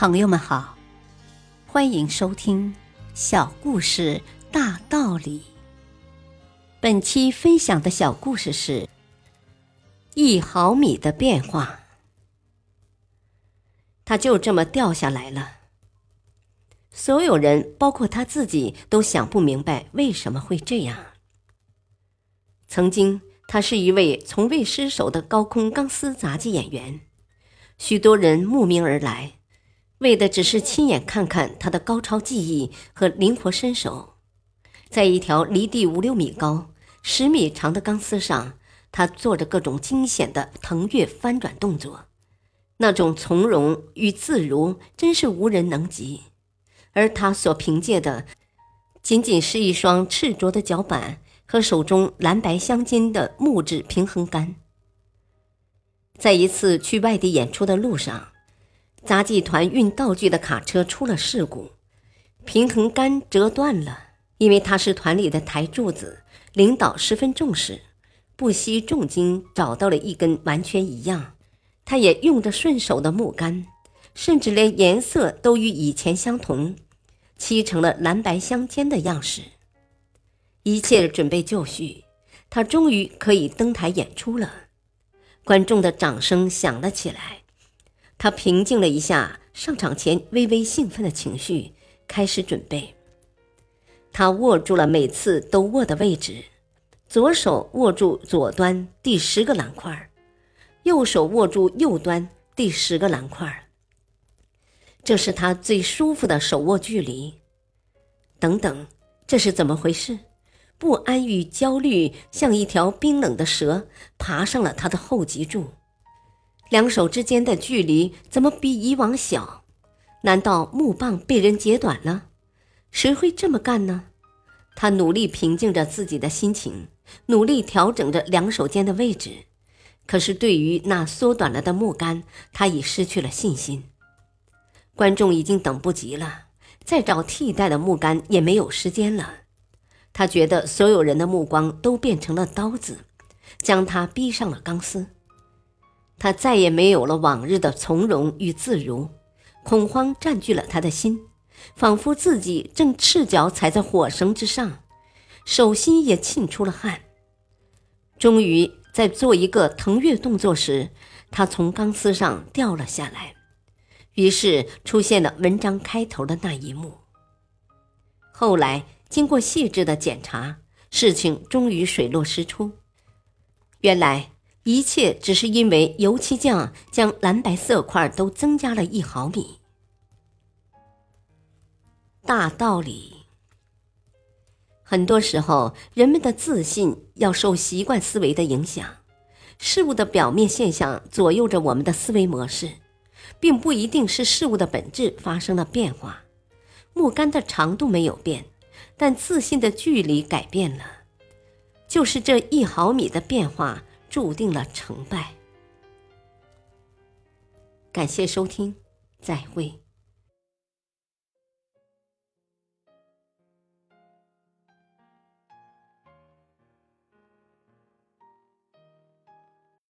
朋友们好，欢迎收听《小故事大道理》。本期分享的小故事是一毫米的变化，它就这么掉下来了。所有人，包括他自己，都想不明白为什么会这样。曾经，他是一位从未失手的高空钢丝杂技演员，许多人慕名而来。为的只是亲眼看看他的高超技艺和灵活身手，在一条离地五六米高、十米长的钢丝上，他做着各种惊险的腾跃翻转动作，那种从容与自如真是无人能及。而他所凭借的，仅仅是一双赤着的脚板和手中蓝白相间的木质平衡杆。在一次去外地演出的路上。杂技团运道具的卡车出了事故，平衡杆折断了。因为他是团里的台柱子，领导十分重视，不惜重金找到了一根完全一样、他也用着顺手的木杆，甚至连颜色都与以前相同，漆成了蓝白相间的样式。一切准备就绪，他终于可以登台演出了。观众的掌声响了起来。他平静了一下上场前微微兴奋的情绪，开始准备。他握住了每次都握的位置，左手握住左端第十个篮块，右手握住右端第十个篮块。这是他最舒服的手握距离。等等，这是怎么回事？不安与焦虑像一条冰冷的蛇爬上了他的后脊柱。两手之间的距离怎么比以往小？难道木棒被人截短了？谁会这么干呢？他努力平静着自己的心情，努力调整着两手间的位置。可是对于那缩短了的木杆，他已失去了信心。观众已经等不及了，再找替代的木杆也没有时间了。他觉得所有人的目光都变成了刀子，将他逼上了钢丝。他再也没有了往日的从容与自如，恐慌占据了他的心，仿佛自己正赤脚踩在火绳之上，手心也沁出了汗。终于在做一个腾跃动作时，他从钢丝上掉了下来，于是出现了文章开头的那一幕。后来经过细致的检查，事情终于水落石出，原来。一切只是因为油漆匠将蓝白色块都增加了一毫米。大道理，很多时候人们的自信要受习惯思维的影响，事物的表面现象左右着我们的思维模式，并不一定是事物的本质发生了变化。木杆的长度没有变，但自信的距离改变了，就是这一毫米的变化。注定了成败。感谢收听，再会。